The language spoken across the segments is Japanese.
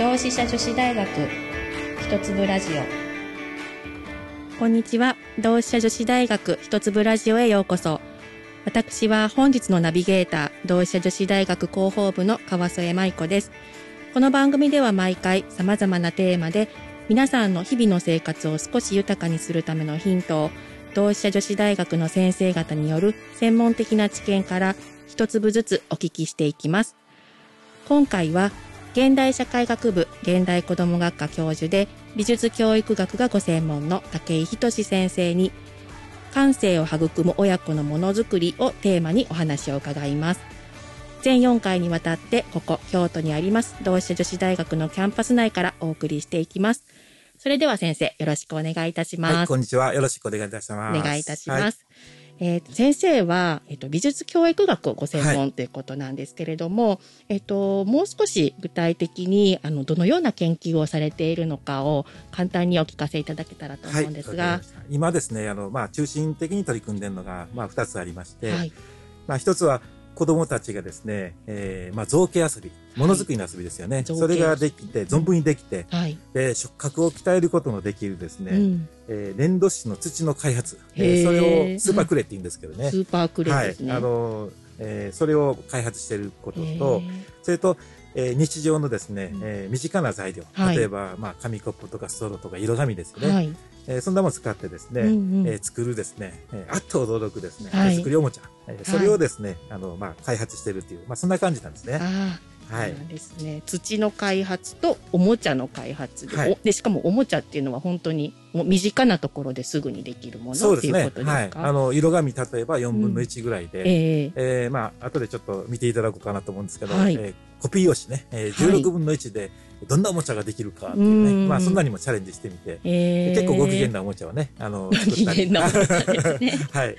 同志社女子大学。一粒ラジオ。こんにちは。同志社女子大学一粒ラジオへようこそ。私は本日のナビゲーター同志社女子大学広報部の川添舞子です。この番組では毎回様々なテーマで皆さんの日々の生活を少し豊かにするためのヒントを同志社女子大学の先生方による専門的な知見から一粒ずつお聞きしていきます。今回は現代社会学部現代子ども学科教授で美術教育学がご専門の武井仁先生に感性を育む親子のものづくりをテーマにお話を伺います。全4回にわたってここ京都にあります同志社女子大学のキャンパス内からお送りしていきます。それでは先生よろしくお願いいたします。はい、こんにちは。よろしくお願いいたします。お願いいたします。はいえー、先生は、えっ、ー、と、美術教育学をご専門ということなんですけれども、はい、えっ、ー、と、もう少し具体的に、あの、どのような研究をされているのかを簡単にお聞かせいただけたらと思うんですが。はい、今ですね、あの、まあ、中心的に取り組んでいるのが、まあ、二つありまして、はい、まあ、一つは、子供たちがですね、えー、まあ、造形遊び、ものづくりの遊びですよね。はい、それができて、存分にできて、はい、で触覚を鍛えることのできるですね、うん、えー、粘土質の土の開発、えー、それをスーパークレって言うんですけどね。スーパークレですね。はい、あの、えー、それを開発していることと、それと、えー、日常のですね、えー、身近な材料、例えば、まあ、紙コップとかストローとか色紙ですね、はい、えー、そんなものを使ってですね、うんうん、えー、作るですね、えー、あっと驚くですね、はい、手作りおもちゃ、えー、それをですね、あの、まあ、開発しているという、まあ、そんな感じなんですね。はい、ですね。土の開発とおもちゃの開発ではい、でしかもおもちゃっていうのは本当にもう身近なところですぐにできるものそうですね。ですか。はい、あの色紙例えば4分の1ぐらいで、うん、えー、えー、まあ後でちょっと見ていただこうかなと思うんですけど、はい、えー、コピー用紙ね、えー、16分の1でどんなおもちゃができるかっていうね、はい、まあそんなにもチャレンジしてみて、えー、結構ご機嫌なおもちゃをね、あの作ったり、ね、はい。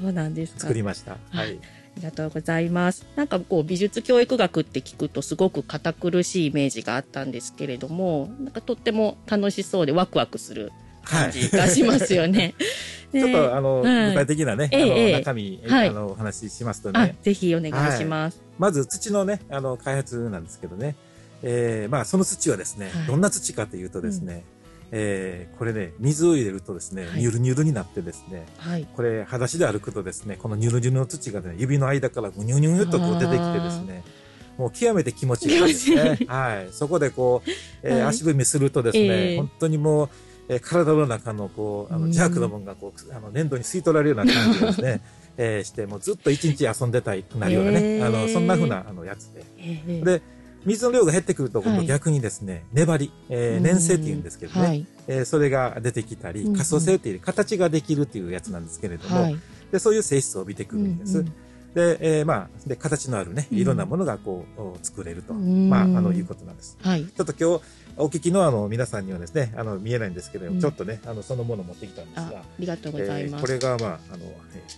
そうなんですか。作りました。はい。ありがとうございます。なんかこう美術教育学って聞くとすごく堅苦しいイメージがあったんですけれども、なんかとっても楽しそうでワクワクする感じがしますよね。ちょっとあの、はい、具体的なね、あの中身、はい、あのお話ししますとね。ぜひお願いします。まず土のね、あの開発なんですけどね、えー、まあその土はですね、どんな土かというとですね、えー、これね、水を入れるとですね、はい、ニュルニュルになってですね、はい、これ、裸足で歩くとですね、このニュルニュルの土がね、指の間からぐにゅにゅっとこう出てきてですね、もう極めて気持ちいいですね。はい。そこでこう、えー、はい、足踏みするとですね、えー、本当にもう、えー、体の中のこう、あの、邪悪のものがこう、あの、粘土に吸い取られるような感じですね。えー、して、もうずっと一日遊んでたいくなるようなね、えー、あの、そんなふうな、あの、やつで。えー、で、水の量が減ってくると、今度逆にですね、はい、粘り、えー、粘性って言うんですけどね、はい、えー、それが出てきたり、可塑性っていう形ができるっていうやつなんですけれども、はい、でそういう性質を帯びてくるんです。うんうん。で、えー、まあ、で、形のあるね、いろんなものがこう、作れると、まあ、あの、いうことなんです。はい。ちょっと今日、お聞きのあの皆さんにはですね、あの見えないんですけど、うん、ちょっとね、あのそのものを持ってきたんですが、ありがとうございます。えー、これがまああの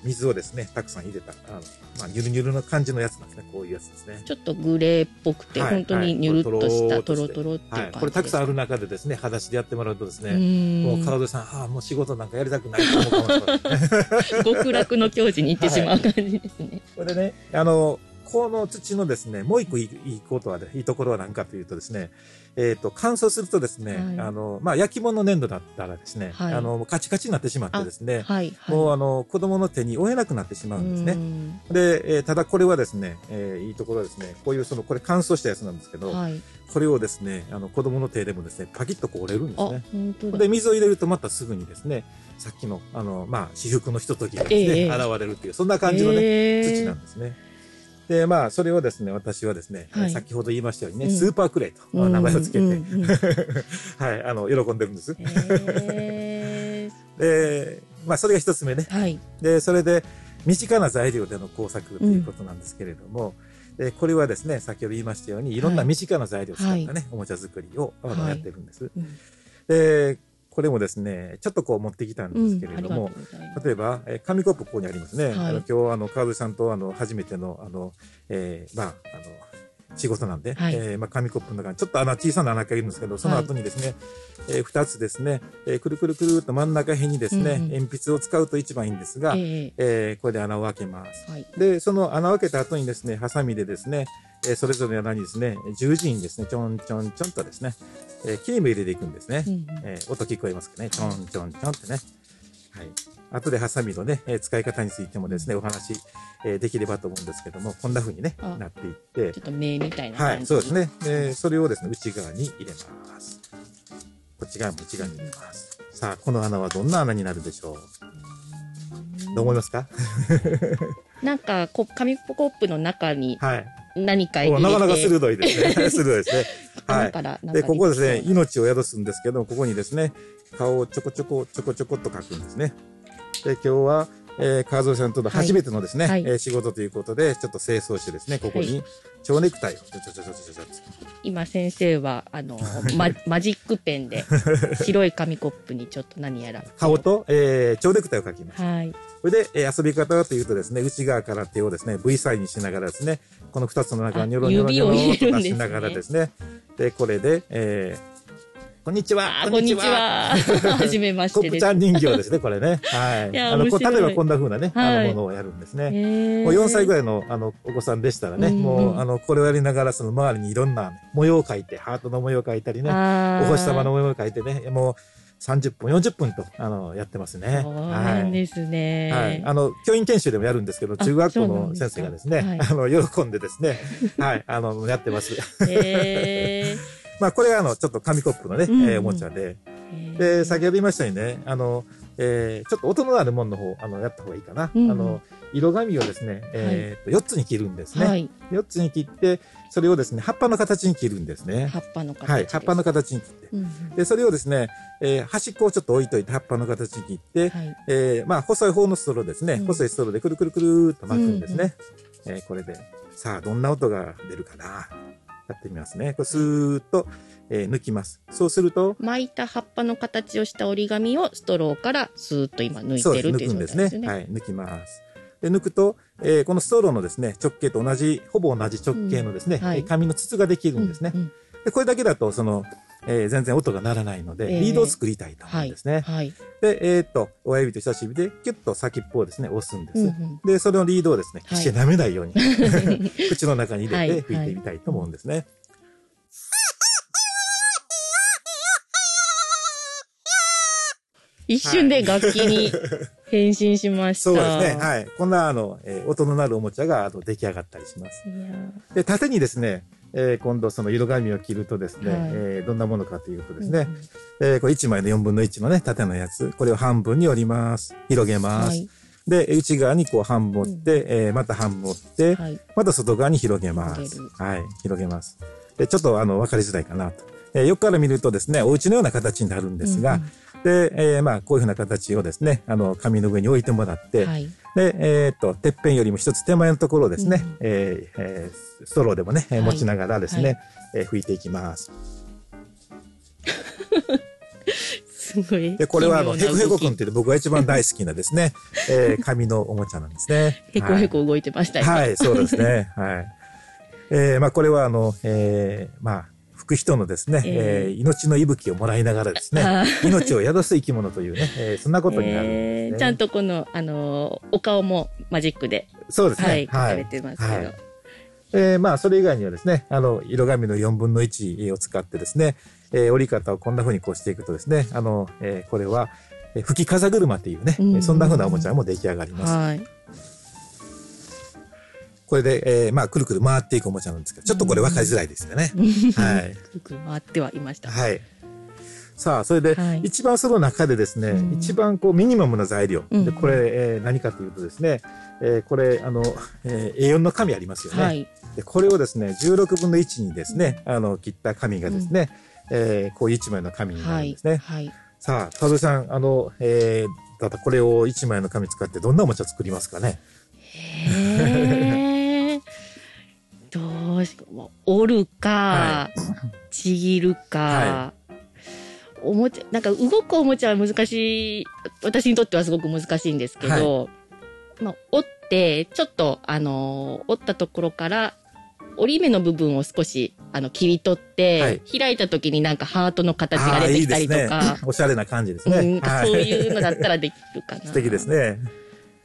水をですね、たくさん入れたあのまあニュルニュルの感じのやつなんですね、こういうやつですね。ちょっとグレーっぽくて、はい、本当にニュルっとしたトロトロっていう感じ、はい、これたくさんある中でですね、裸足でやってもらうとですね、もう川戸さん、ああもう仕事なんかやりたくないと思うかもしれない。極楽の境地に行ってしまう感じですね。はい、これね、あのこの土のですね、もう一個いいことは、いいところは何かというとですね、えっ、ー、と、乾燥するとですね、はい、あの、まあ、焼き物粘土だったらですね、はい、あの、カチカチになってしまってですね、はいはい、もうあの、子供の手に負えなくなってしまうんですね。で、えー、ただこれはですね、えー、いいところはですね、こういうその、これ乾燥したやつなんですけど、これをですね、あの、子供の手でもですね、パキッとこう折れるんですね。で、水を入れるとまたすぐにですね、さっきの、あの、まあ、私服のひとときがですね、えー、現れるっていう、そんな感じのね、えー、土なんですね。で、まあ、それをですね、私はですね、はい、先ほど言いましたようにね、うん、スーパークレイと名前を付けて、はい、あの、喜んでるんです。で、まあ、それが一つ目ね。はい、で、それで、身近な材料での工作ということなんですけれども、うん、これはですね、先ほど言いましたように、いろんな身近な材料を使ったね、はい、おもちゃ作りを、あのやってるんです。で、これもですね、ちょっとこう持ってきたんですけれども、うん、例えば、えー、紙コップここにありますね。はい、あの今日、あの、川辺さんと、あの、初めての、あの、えー、まあ、あの、仕事なんで、はい、えー、まあ、紙コップの中にちょっと穴、小さな穴がいるんですけど、その後にですね、はい、えー、二つですね、えー、くるくるくるっと真ん中辺にですね、うん、鉛筆を使うと一番いいんですが、えー、えー、これで穴を開けます。はい、で、その穴を開けた後にですね、ハサミでですね、えー、それぞれの穴にですね、十字にですね、ちょんちょんちょんとですね、えー、キーム入れていくんですね。うん、えー、音聞こえますかね。ちょんちょんちょんってね。はい。後でハサミのね、えー、使い方についてもですね、お話、えー、できればと思うんですけども、こんな風にね、なっていって。ちょっと目みたいなはい、そうですね。えー、それをですね、内側に入れます。こっち側も内側に入れます。さあ、この穴はどんな穴になるでしょう？どう思いますか？なんかこ、紙コップの中に何か入れて、はい、なかなか鋭いですね。鋭いですね。はい。で、ここですね、命を宿すんですけども、ここにですね、顔をちょこちょこ、ちょこちょこっと書くんですね。で、今日は、えー、川添さんとの初めてのですね、はい、えー、仕事ということで、ちょっと清掃してですね、ここに蝶ネクタイを今先生は、あの、ママジックペンで、白い紙コップにちょっと何やら。顔と、えー、蝶ネクタイを書きます。はい。それで、えー、遊び方はというとですね、内側から手をですね、V サインにしながらですね、この二つの中にニョロニョロニョロと出しながらですね、で、これで、えー、こんにちは。こんにちは。はじめましてコップちゃん人形ですね、これね。はい。あの、こ例えばこんな風なね、あの、ものをやるんですね。もう4歳ぐらいの、あの、お子さんでしたらね、もう、あの、これをやりながら、その周りにいろんな模様を描いて、ハートの模様を描いたりね、お星様の模様を描いてね、もう、30分、40分と、あの、やってますね。そうなんですね。はい。あの、教員研修でもやるんですけど、中学校の先生がですね、あの、喜んでですね、はい、あの、やってます。へー。まあ、これはあの、ちょっと紙コップのね、うんうん、えー、おもちゃで、で、先ほど言いましたようにね、あの、えー、ちょっと音のあるものの方、あの、やった方がいいかな。うん、あの、色紙をですね、えー、と、4つに切るんですね。はい、4つに切って、それをですね、葉っぱの形に切るんですね。葉っぱの形はい、葉っぱの形に切って。うんうん、で、それをですね、えー、端っこをちょっと置いといて、葉っぱの形に切って、はい、えー、まあ、細い方のストローですね、うん、細いストローでくるくるくるっと巻くんですね。うんうん、えー、これで。さあ、どんな音が出るかな。やってみますね。これスーッと、えー、抜きます。そうすると。巻いた葉っぱの形をした折り紙をストローからスーッと今抜いてるっていう状態ですね。抜くんですね。はい、抜きます。で、抜くと、えー、このストローのですね、直径と同じ、ほぼ同じ直径のですね、うんはい、紙の筒ができるんですね。うんうん、で、これだけだと、その、えー、全然音が鳴らないので、えー、リードを作りたいと思うんですね。はい。で、えー、っと、親指と人差し指で、キュッと先っぽをですね、押すんです。うんうん、で、それのリードをですね、決して舐めないように、はい、口の中に入れて吹いてみたいと思うんですね。一瞬で楽器に変身しました。そうですね。はい。こんな、あの、えー、音の鳴るおもちゃが、あの、出来上がったりします。で、縦にですね、えー、今度その色紙を切るとですね、はい、えー、どんなものかというとですね、うん、えー、これ1枚の4分の1のね、縦のやつ、これを半分に折ります。広げます。はい、で、内側にこう半分折って、うん、えー、また半分折って、はい、また外側に広げます。はい、広げます。で、ちょっとあの、わかりづらいかなと。えー、横から見るとですね、お家のような形になるんですが、うんうんで、えー、まあ、こういうふうな形をですね、あの、紙の上に置いてもらって、はい、で、えー、っと、てっぺんよりも一つ手前のところですね、うん、えー、えー、ストローでもね、はい、持ちながらですね、はい、えー、拭いていきます。すごい。で、これはあの、ヘコヘコくんっていう僕が一番大好きなですね、えー、紙のおもちゃなんですね。ヘコヘコ動いてましたよね。はい、そうですね。はい。えー、まあ、これはあの、えー、まあ、く人のですね、えー、命の息吹をもらいながらですね、命を宿す生き物というね、えー、そんなことになるんです、ね、ちゃんとこの、あのお顔もマジックで。そうですね。はい、書かれてますけど。はいえー、まあ、それ以外にはですね、あの、色紙の4分の1を使ってですね、えー、折り方をこんな風にこうしていくとですね、あの、えー、これは、吹き風車っていうね、うん、そんな風なおもちゃも出来上がります。はい。これで、えー、まあ、くるくる回っていくおもちゃなんですけど、ちょっとこれ分かりづらいですよね。はい。くるくる回ってはいました。はい。さあ、それで、はい、一番その中でですね、うん、一番こうミニマムな材料。うん、で、これ、えー、何かというとですね、えー、これ、あの、えー、A4 の紙ありますよね。はい、で、これをですね、16分の1にですね、あの、切った紙がですね、うん、えー、こう一枚の紙になるんですね。はい。はい、さあ、田添さん、あの、えー、ただこれを一枚の紙使ってどんなおもちゃ作りますかね？し折るか、はい、ちぎるか、はい、おもちゃ、なんか動くおもちゃは難しい、私にとってはすごく難しいんですけど、はい、まあ、折って、ちょっと、あの、折ったところから、折り目の部分を少し、あの、切り取って、はい、開いた時になんかハートの形が出てきたりとか。いいね、おしゃれな感じですね。うん、そういうのだったらできるかな。素敵ですね。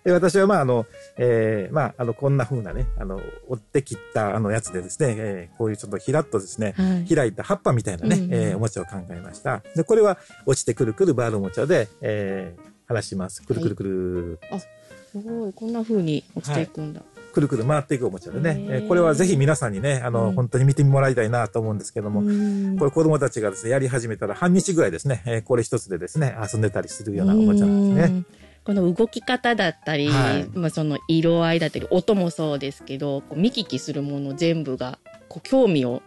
で、私はまあ、あの、えー、まあ、あの、こんな風なね、あの、折って切ったあのやつでですね、えー、こういうちょっとひらっとですね、はい、開いた葉っぱみたいなね、うん、えー、おもちゃを考えました。で、これは落ちてくるくるバールおもちゃで、えー、離します。くるくるくる。はい、あ、すごい。こんな風に落ちていくんだ。はいくるくる回っていくおもちゃでね、えー、これはぜひ皆さんにね、あの、うん、本当に見てもらいたいなと思うんですけども、これ子供たちがですね、やり始めたら半日ぐらいですね、えー、これ一つでですね、遊んでたりするようなおもちゃなんですね。この動き方だったり、はい、まあその色合いだったり、音もそうですけど、こう見聞きするもの全部が、こう興味を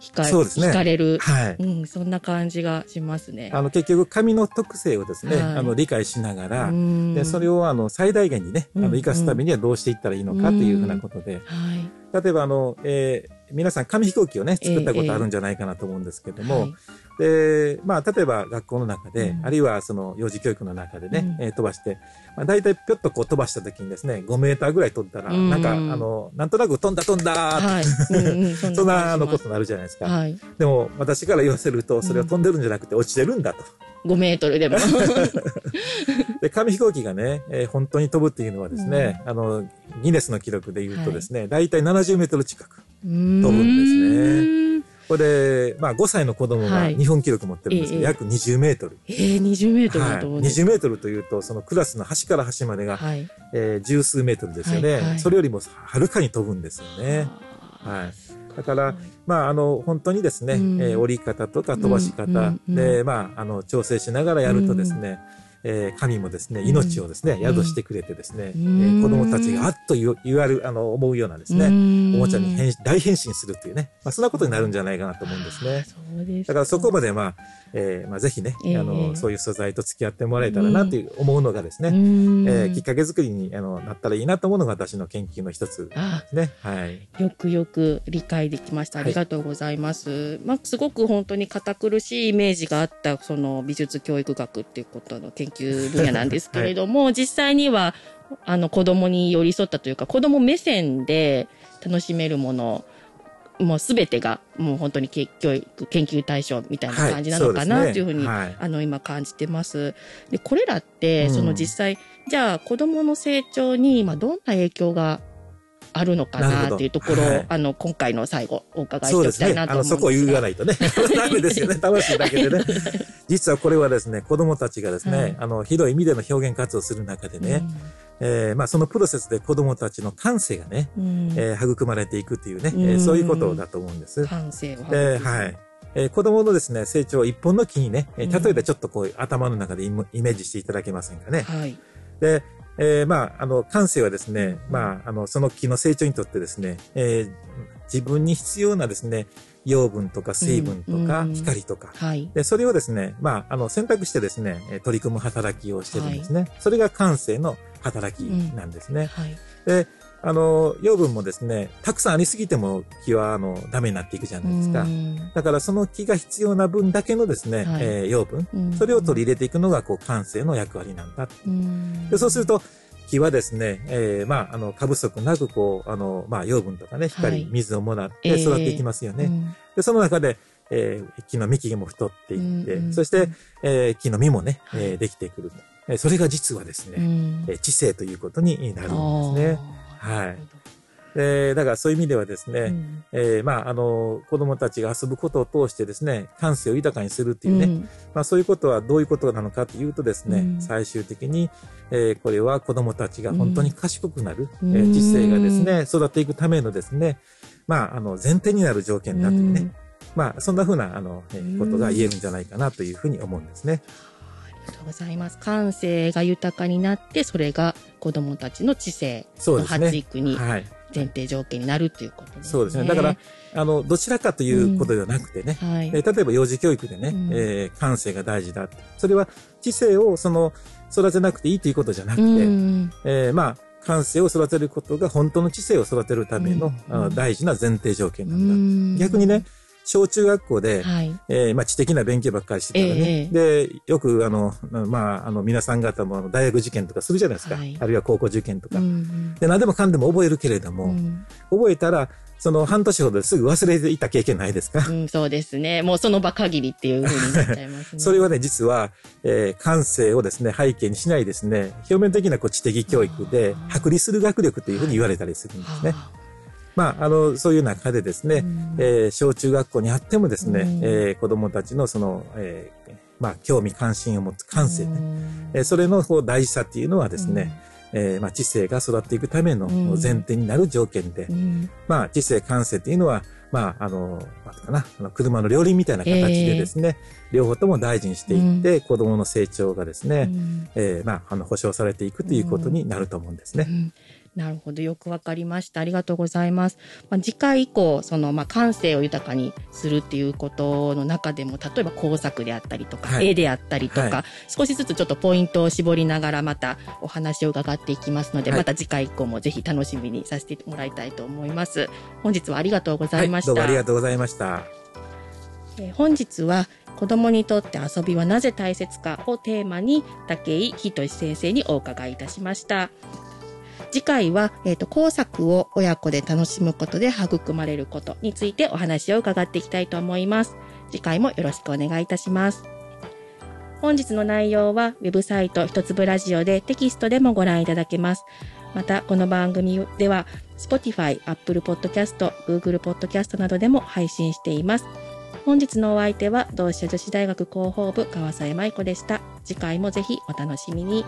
惹かね。惹かれる。はい。うん、そんな感じがしますね。あの、結局、紙の特性をですね、はい、あの、理解しながら、で、それを、あの、最大限にね、あの、生かすためにはどうしていったらいいのかというふうなことで、はい。例えば、あの、えー、皆さん紙飛行機をね、作ったことあるんじゃないかなと思うんですけども、えー、で、まあ、例えば学校の中で、うん、あるいはその幼児教育の中でね、うん、えー、飛ばして、まあ、大体ぴょっとこう飛ばした時にですね、5メーターぐらい飛んだら、うん、なんか、あの、なんとなく飛んだ飛んだはい、うんうん、そんなあのことになるじゃないですか。はい、でも、私から言わせると、それは飛んでるんじゃなくて落ちてるんだと。5メートルでも。で、紙飛行機がね、えー、本当に飛ぶっていうのはですね、あの、ギネスの記録で言うとですね、はい、大体70メートル近く。飛ぶんですね。これで、まあ5歳の子供が日本記録持ってるんですけど、はい、約20メートル。えー、20メートルだと思うんです、はい、20メートルというと、そのクラスの端から端までが、はい、えー、十数メートルですよね、はいはい、それよりもはるかに飛ぶんですよね。はい。だから、まあ、あの、本当にですね、うん、えー、折り方とか飛ばし方で、まあ、あの、調整しながらやるとですね、うんえー、神もですね、命をですね、宿してくれてですね、えー、子供たちがあっと言われる、あの、思うようなですね、おもちゃに変大変身するっていうね、まあ、そんなことになるんじゃないかなと思うんですね。すだからそこまで、まあ、えー、まあ、ぜひね、あの、そういう素材と付き合ってもらえたらなという思うのがですね、えー、きっかけ作りにあのなったらいいなと思うのが私の研究の一つですね。はい。よくよく理解できました。ありがとうございます。はい、まあ、すごく本当に堅苦しいイメージがあった、その美術教育学っていうことの研究分野なんですけれども、はい、実際には、あの子供に寄り添ったというか、子供目線で楽しめるもの、もうすべてがもう本当に教育研究対象みたいな感じなのかな、というふうに、はい、あの今感じてます。で、これらって、その実際、じゃあ子供の成長に今どんな影響があるのかなっていうところを、はい、あの、今回の最後、お伺いしておきたいなと思うんですが。そ、ね、こを言わないとね。ダメですよね。楽しい だけでね。実はこれはですね、子供たちがですね、はい、あの、広い意味での表現活動をする中でね、うん、えー、まあ、そのプロセスで子供たちの感性がね、うん、えー、育まれていくっていうね、うん、えー、そういうことだと思うんです。感性を育えー、はい。えー、子供のですね、成長を一本の木にね、えー、例えばちょっとこう、頭の中でイメージしていただけませんかね。はい。で、えー、まあ、あの、感性はですね、まあ、あの、その木の成長にとってですね、えー、自分に必要なですね、養分とか水分とか光とか、はい、でそれをですね、まあ、あの選択してですね、取り組む働きをしてるんですね。はい、それが感性の働きなんですね。はい、であの、養分もですね、たくさんありすぎても木は、あの、ダメになっていくじゃないですか。だからその木が必要な分だけのですね、はい、えー、養分、それを取り入れていくのが、こう、感性の役割なんだ。でそうすると、木はですね、えー、まあ、あの、過不足なく、こう、あの、まあ、養分とかね、光、はい、水をもらって育っていきますよね。えーうん、で、その中で、えー、木の幹も太っていって、うんうん、そして、えー、木の実もね、はい、えー、できてくる。それが実はですね、うん、知性ということになるんですね。はい。で、だからそういう意味ではですね、うん、えー、まあ、あの、子供たちが遊ぶことを通してですね、感性を豊かにするっていうね、うん、まあそういうことはどういうことなのかというとですね、うん、最終的に、えー、これは子供たちが本当に賢くなる、うん、えー、知性がですね、育っていくためのですね、まあ、あの、前提になる条件だというね、まあ、そんなふうな、あの、えー、ことが言えるんじゃないかなというふうに思うんですね。ありがとうございます。感性が豊かになって、それが子供たちの知性の発育に前提条件になるということですね。そうですね。だから、あの、どちらかということではなくてね、うんはい、えー、例えば幼児教育でね、うん、えー、感性が大事だ。それは知性をその、育てなくていいということじゃなくて、うん、えー、まあ、感性を育てることが本当の知性を育てるための、うん、大事な前提条件なんだ。逆にね、小中学校で、はい、えー、まあ、知的な勉強ばっかりしてたらね、えー、で、よく、あの、まあ、あの、皆さん方も大学受験とかするじゃないですか。はい、あるいは高校受験とか。うん、で、何でもかんでも覚えるけれども、うん、覚えたら、その半年ほどですぐ忘れていた経験ないですか、うん、そうですね。もうその場限りっていうふうになっちゃいますね。それはね、実は、えー、感性をですね、背景にしないですね、表面的なこう知的教育で、剥離する学力というふうに言われたりするんですね。まあ、あの、そういう中でですね、えー、小中学校にあってもですね、えー、子供たちのその、えー、まあ、興味関心を持つ感性ね、えー、それのこう大事さっていうのはですね、えー、まあ、知性が育っていくための前提になる条件で、まあ、知性感性っていうのは、まあ、あの、なんかな、あの車の両輪みたいな形でですね、えー、両方とも大事にしていって、うん、子供の成長がですね、うん、えー、まあ、あの、保障されていくということになると思うんですね。うんなるほど。よくわかりました。ありがとうございます。まあ、次回以降、その、まあ、感性を豊かにするっていうことの中でも、例えば工作であったりとか、はい、絵であったりとか、はい、少しずつちょっとポイントを絞りながら、またお話を伺っていきますので、はい、また次回以降もぜひ楽しみにさせてもらいたいと思います。本日はありがとうございました。どうもありがとうございました。えー、本日は、子供にとって遊びはなぜ大切かをテーマに、武井仁先生にお伺いいたしました。次回は、えっ、ー、と、工作を親子で楽しむことで育まれることについてお話を伺っていきたいと思います。次回もよろしくお願いいたします。本日の内容は、ウェブサイト一粒ラジオでテキストでもご覧いただけます。また、この番組では、Spotify、Apple Podcast、Google Podcast などでも配信しています。本日のお相手は、同志社女子大学広報部川添舞子でした。次回もぜひお楽しみに。